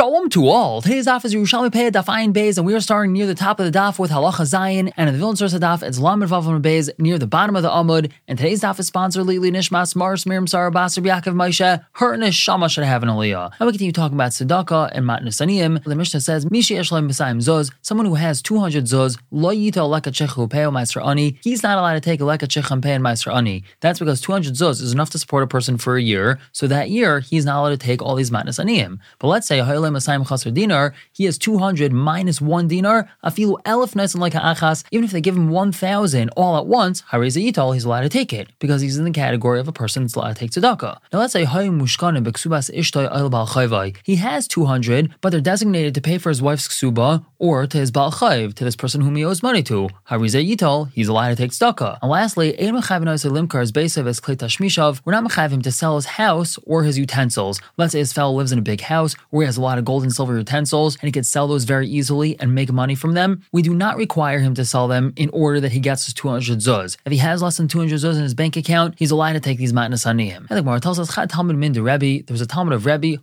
Shalom to all. Today's daf is Yerushalmi Peah Daf Ayin Beis, and we are starting near the top of the daf with Halacha Zayin, and in the Vilna source of daf, it's Lamed Vav Beis near the bottom of the Amud. And today's daf is sponsored Lili Nishmas Mars Miriam Sarah Basar Yaakov Moshe. Her Neshama should have an Aliyah. And we continue talking about tzedakah and Matnas Aniyim. The Mishnah says Mishi Eshlaim B'Sayim Zuz, someone who has 200 zuz, Lo Yito Leka Chechu Peo Meiser Ani. He's not allowed to take a Leka Checham Pei and Meiser Ani. That's because 200 zuz is enough to support a person for a year. So that year he's not allowed to take all these Matnas Aniyim. But let's say dinar, he has 200 minus one dinar, afilu elef nisan like achas, even if they give him 1,000 all at once, hareza yital, he's allowed to take it, because he's in the category of a person that's allowed to take tzedakah. Now let's say he has 200, but they're designated to pay for his wife's ksuba or to his bal chayv, to this person whom he owes money to. Hareza yital, he's allowed to take tzedakah. And lastly, we're not mechav him to sell his house or his utensils. Let's say his fellow lives in a big house where he has a lot of gold and silver utensils and he could sell those very easily and make money from them, we do not require him to sell them in order that he gets his 200 zuz. If he has less than 200 zuz in his bank account, he's allowed to take these matnas aniyim. And the Gemara tells us, Talmud min de Rebbe, there was a Talmud of Rebbe,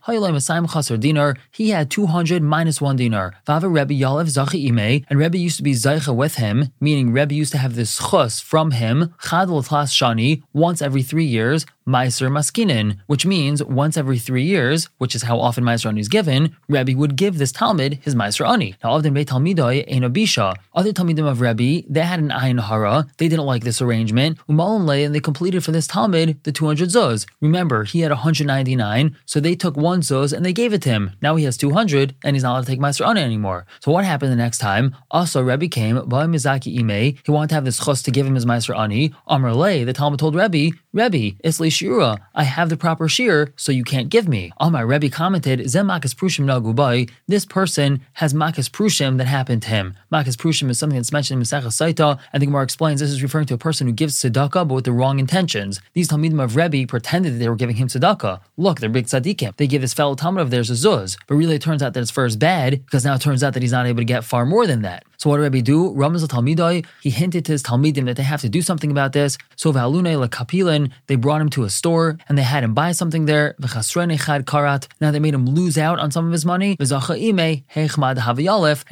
dinar, he had 200 minus one dinar. Vava Rebbe Yalev Zachi Ime, and Rebbe used to be Zaycha with him, meaning Rebbe used to have this chus from him, Chad Shani, once every three years, Meiser Maskinin, which means once every three years, which is how often Meiser is given, Rebbe would give this Talmud his Meiser Ani. Now, of the Beit Talmidoi, Ein Abisha. Other Talmidim of Rebbe, they had an Ayin Hara, they didn't like this arrangement, Umalan and they completed for this Talmud the 200 Zuz. Remember, he had 199, so they took one Zuz and they gave it to him. Now he has 200, and he's not allowed to take Meiser Ani anymore. So what happened the next time? Also, Rebbe came, Mizaki Ime, he wanted to have this chos to give him his Meiser Ani. Amr the Talmud told Rebbe, Rebbe, Isli Shira, I have the proper shear, so you can't give me. All my Rebbe commented, Zem Makas Prushim Nagubai, this person has Makas Prushim that happened to him. Makas Prushim is something that's mentioned in Masechah Saita, and the Gemara explains this is referring to a person who gives tzedakah but with the wrong intentions. These Talmidim of Rebbe pretended that they were giving him tzedakah. Look, they're big tzaddikim. They give this fellow Talmud of theirs a zuz, but really it turns out that it's for his bad, because now it turns out that he's not able to get far more than that. So what did Rebbe do? Ramaz Talmidai, he hinted to his Talmidim that they have to do something about this. So Valune Kapilin, they brought him to a store and they had him buy something there. karat. Now they made him lose out on some of his money. And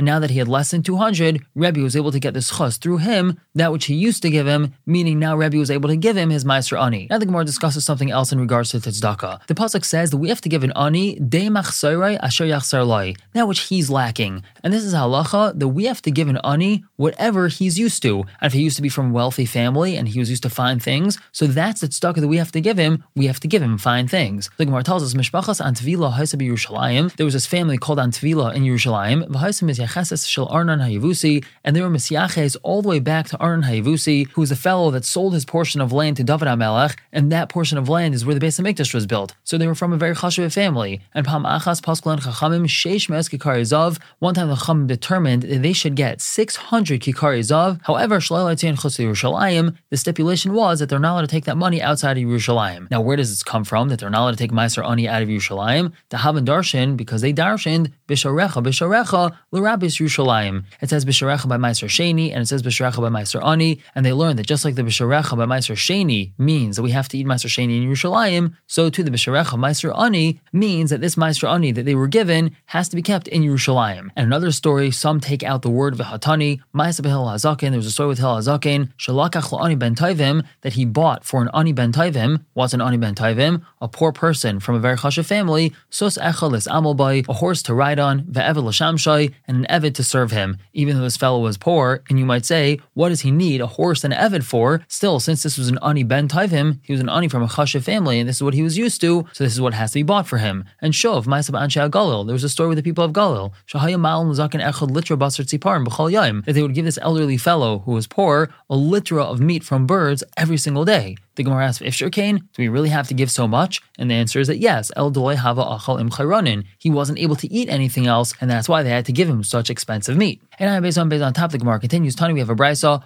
now that he had less than 200, Rebbe was able to get this chus through him, that which he used to give him, meaning now Rebbe was able to give him his Meiser Ani. Now the Gemara discusses something else in regards to tzedakah. The pasuk says that we have to give an Ani, de asher that which he's lacking. And this is halacha that we have to give an ani whatever he's used to. And if he used to be from a wealthy family and he was used to fine things, so that's the tzedakah that we have to give him. We have to give him fine things. The Gemara tells us, Mishpachas Antvila Yerushalayim. There was this family called Antvila in Yerushalayim. V'Haisam is Yacheses Shel Arnan Hayavusi, and they were Misyaches all the way back to Arnan Hayavusi, who was a fellow that sold his portion of land to David HaMelech, and that portion of land is where the Beis Hamikdash was built. So they were from a very chashuv family. And Pam Achas Pasklan Chachamim Sheish Mes One time the Chacham determined that they should get 600 kikari zav. However, the stipulation was that they're not allowed to take that money outside of Yerushalayim. Now, where does this come from? That they're not allowed to take Meiser Ani out of Yerushalayim? The Havan Darshan, because they darshaned Bisharecha, Bisharecha, L'Rabis Yerushalayim. It says Bisharecha by Meiser Sheni, and it says Bisharecha by Meiser Ani, and they learned that just like the Bisharecha by Meiser Sheni means that we have to eat Meiser Sheni in Yerushalayim, so too the Bisharecha Meiser Ani means that this Meiser Ani that they were given has to be kept in Yerushalayim. And another story, some take out the word v'hatani, there was a story with Hil hazakin, shalakach la'ani ben taivim, that he bought for an ani ben taivim, what's an ani ben taivim? A poor person from a very chashav family, sus echel is amalbai, a horse to ride on, ve'evel l'shamshai, and an evid to serve him. Even though this fellow was poor, and you might say, what does he need a horse and evid for? Still, since this was an ani ben taivim, he was an ani from a chashav family, and this is what he was used to, so this is what has to be bought for him. And shov, ma'asa b'anshe Galil, there was a story with the people of Galil, shahayim ma'al zaken echad litra basar tziparim b'chol yaim, that they would give this elderly fellow who was poor a litra of meat from birds every single day. The Gemara asks, if Kane, do we really have to give so much? And the answer is that yes, El Doloi Hava Achal Im Chayronin. He wasn't able to eat anything else, and that's why they had to give him such expensive meat. And I based on based on top, the Gemara continues. Tani, we have a brisa.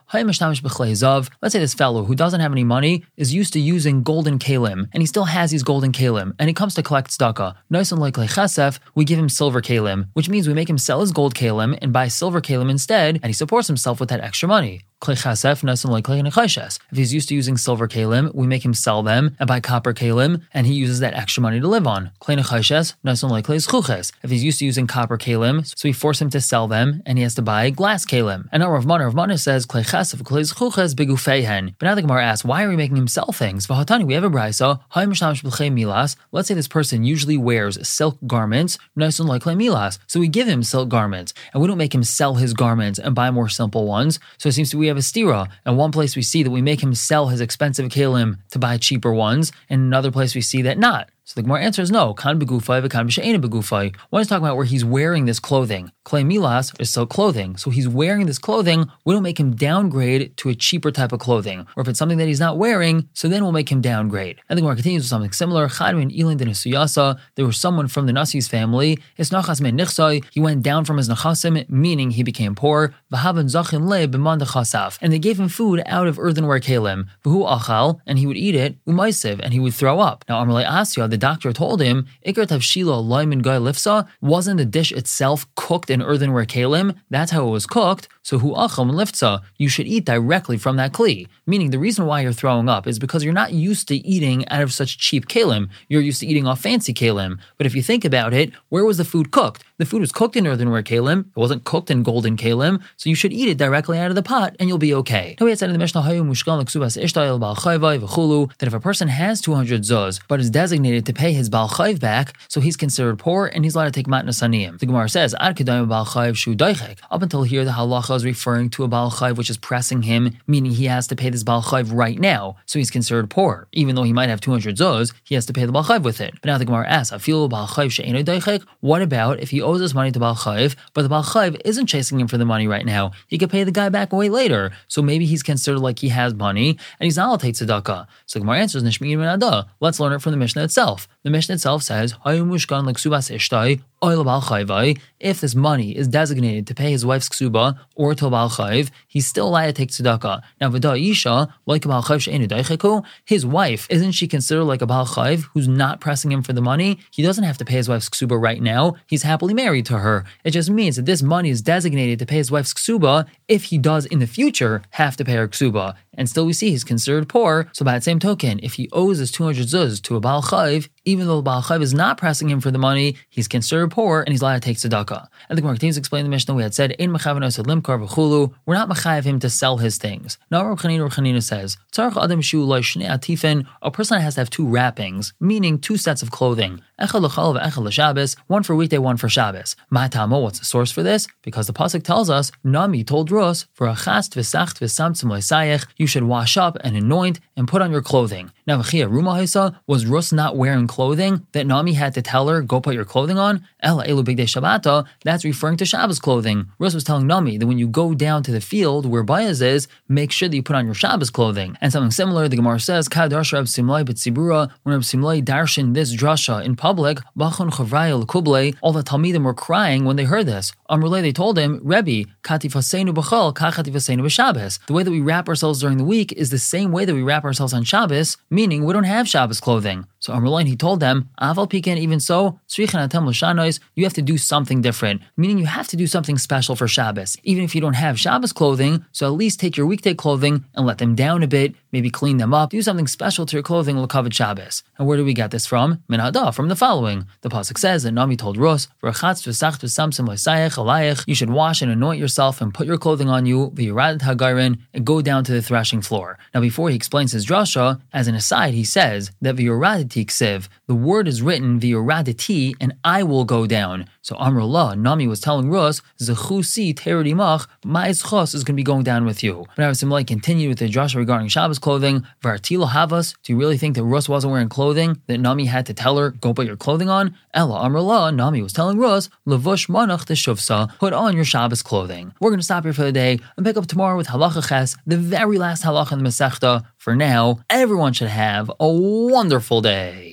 Let's say this fellow who doesn't have any money is used to using golden kalim, and he still has these golden kalim, and he comes to collect tzedakah. Nice and like chesef, we give him silver kalim, which means we make him sell his gold kalim and buy silver kalim instead, and he supports himself with that extra money. If he's used to using silver kalim, we make him sell them and buy copper kalim, and he uses that extra money to live on. If he's used to using copper kalim, so we force him to sell them, and he has to buy glass kalim. And now Rav Mana, Rav Mana says. But now the Gemara asks, why are we making him sell things? We have a milas. Let's say this person usually wears silk garments. So we give him silk garments, and we don't make him sell his garments and buy more simple ones. So it seems to we have a stira. And one place we see that we make him sell his expensive kalim to buy cheaper ones, and another place we see that not. So the Gemara answers no. Kan begufay v'kan b'she'ena begufay. One is talking about where he's wearing this clothing. Clay milas is so clothing. So he's wearing this clothing. We don't make him downgrade to a cheaper type of clothing. Or if it's something that he's not wearing, so then we'll make him downgrade. And the Gemara continues with something similar. Chadmin ilin suyasa. There was someone from the Nasi's family. His nachas men nichsai. He went down from his nachasim, meaning he became poor. V'havan zachin le b'man. And they gave him food out of earthenware kalim. V'hu achal, and he would eat it. Umaisiv, and he would throw up. Now Amalei Asya, the doctor told him, Ikar Tavshila Laimin Guy Lifsa, wasn't the dish itself cooked in earthenware kalim? That's how it was cooked. So hu acham liftza, you should eat directly from that kli. Meaning the reason why you're throwing up is because you're not used to eating out of such cheap kalim. You're used to eating off fancy kalim. But if you think about it, where was the food cooked? The food was cooked in earthenware kalim. It wasn't cooked in golden kalim. So you should eat it directly out of the pot and you'll be okay. We had said in the Mishnah that if a person has 200 zuz but is designated to pay his bal chayv back, so he's considered poor and he's allowed to take matnas aniyim. The Gemara says, Up until here, the halacha is referring to a Baal Chayv which is pressing him, meaning he has to pay this Baal Chayv right now, so he's considered poor. Even though he might have 200 zuz, he has to pay the Baal Chayv with it. But now the Gemara asks, What about if he owes his money to Baal Chayv, but the Baal Chayv isn't chasing him for the money right now? He could pay the guy back away later. So maybe he's considered like he has money, and he's not allowed to take tzedakah. So Gemara answers, Let's learn it from the Mishnah itself. The Mishnah itself says, if this money is designated to pay his wife's ksuba or to Baal Chayv, he's still allowed to take tzedakah. Now, V'da Isha, like a Baal his wife, isn't she considered like a Baal Chayv who's not pressing him for the money? He doesn't have to pay his wife's ksuba right now. He's happily married to her. It just means that this money is designated to pay his wife's ksuba if he does in the future have to pay her ksuba. And still we see he's considered poor. So by that same token, if he owes his 200 zuz to a Baal Chayv, even though the Baal Chayv is not pressing him for the money, he's considered poor and he's allowed to take tzedakah. And the Gemara continues explain the Mishnah. We had said, "In limkar v'chulu." We're not mechayev him to sell his things. Now, Rav Chanina, Chanina says, "Tzarich adam shu atifin." A person has to have two wrappings, meaning two sets of clothing. One for weekday, one for Shabbos. Ma'atamo, what's the source for this? Because the pasuk tells us, Nami told Rus, for a chast v'sacht v'samtzim you should wash up and anoint and put on your clothing. Now, Chia Ruma was Rus not wearing clothing that Nami had to tell her, go put your clothing on? Ela elu bigdei Shabbata, that's referring to Shabbos clothing. Rus was telling Nami that when you go down to the field where Bayaz is, make sure that you put on your Shabbos clothing. And something similar, the Gemara says, Kadarsh Rab Simlai B'tzibura, when Rab Simlai darshan this drasha in public, public, all the Talmidim were crying when they heard this. Amrulay, they told him, Rebbe, katifasenu b'chol, kachatifasenu b'Shabbos. The way that we wrap ourselves during the week is the same way that we wrap ourselves on Shabbos, meaning we don't have Shabbos clothing. So Amrulain, he told them, Aval Pikan, even so, you have to do something different, meaning you have to do something special for Shabbos. Even if you don't have Shabbos clothing, so at least take your weekday clothing and let them down a bit, maybe clean them up, do something special to your clothing, Lakavit Shabbos. And where do we get this from? Minhada, from the following. The Pasuk says that Nami told Rus, you should wash and anoint yourself and put your clothing on you, hagarin, and go down to the threshing floor. Now before he explains his drasha, as an aside, he says that. The word is written and I will go down. So Amrullah, Nami was telling Rus, Zechusi teridimach, my schos is going to be going down with you. But Simlai continued with the drasha regarding Shabbos clothing. Vartila havas, do you really think that Rus wasn't wearing clothing? That Nami had to tell her, go put your clothing on? Ella Amrullah, Nami was telling Rus, levush manach shuvsa, put on your Shabbos clothing. We're going to stop here for the day and pick up tomorrow with halacha ches, the very last halacha in the Masechta. For now, everyone should have a wonderful day.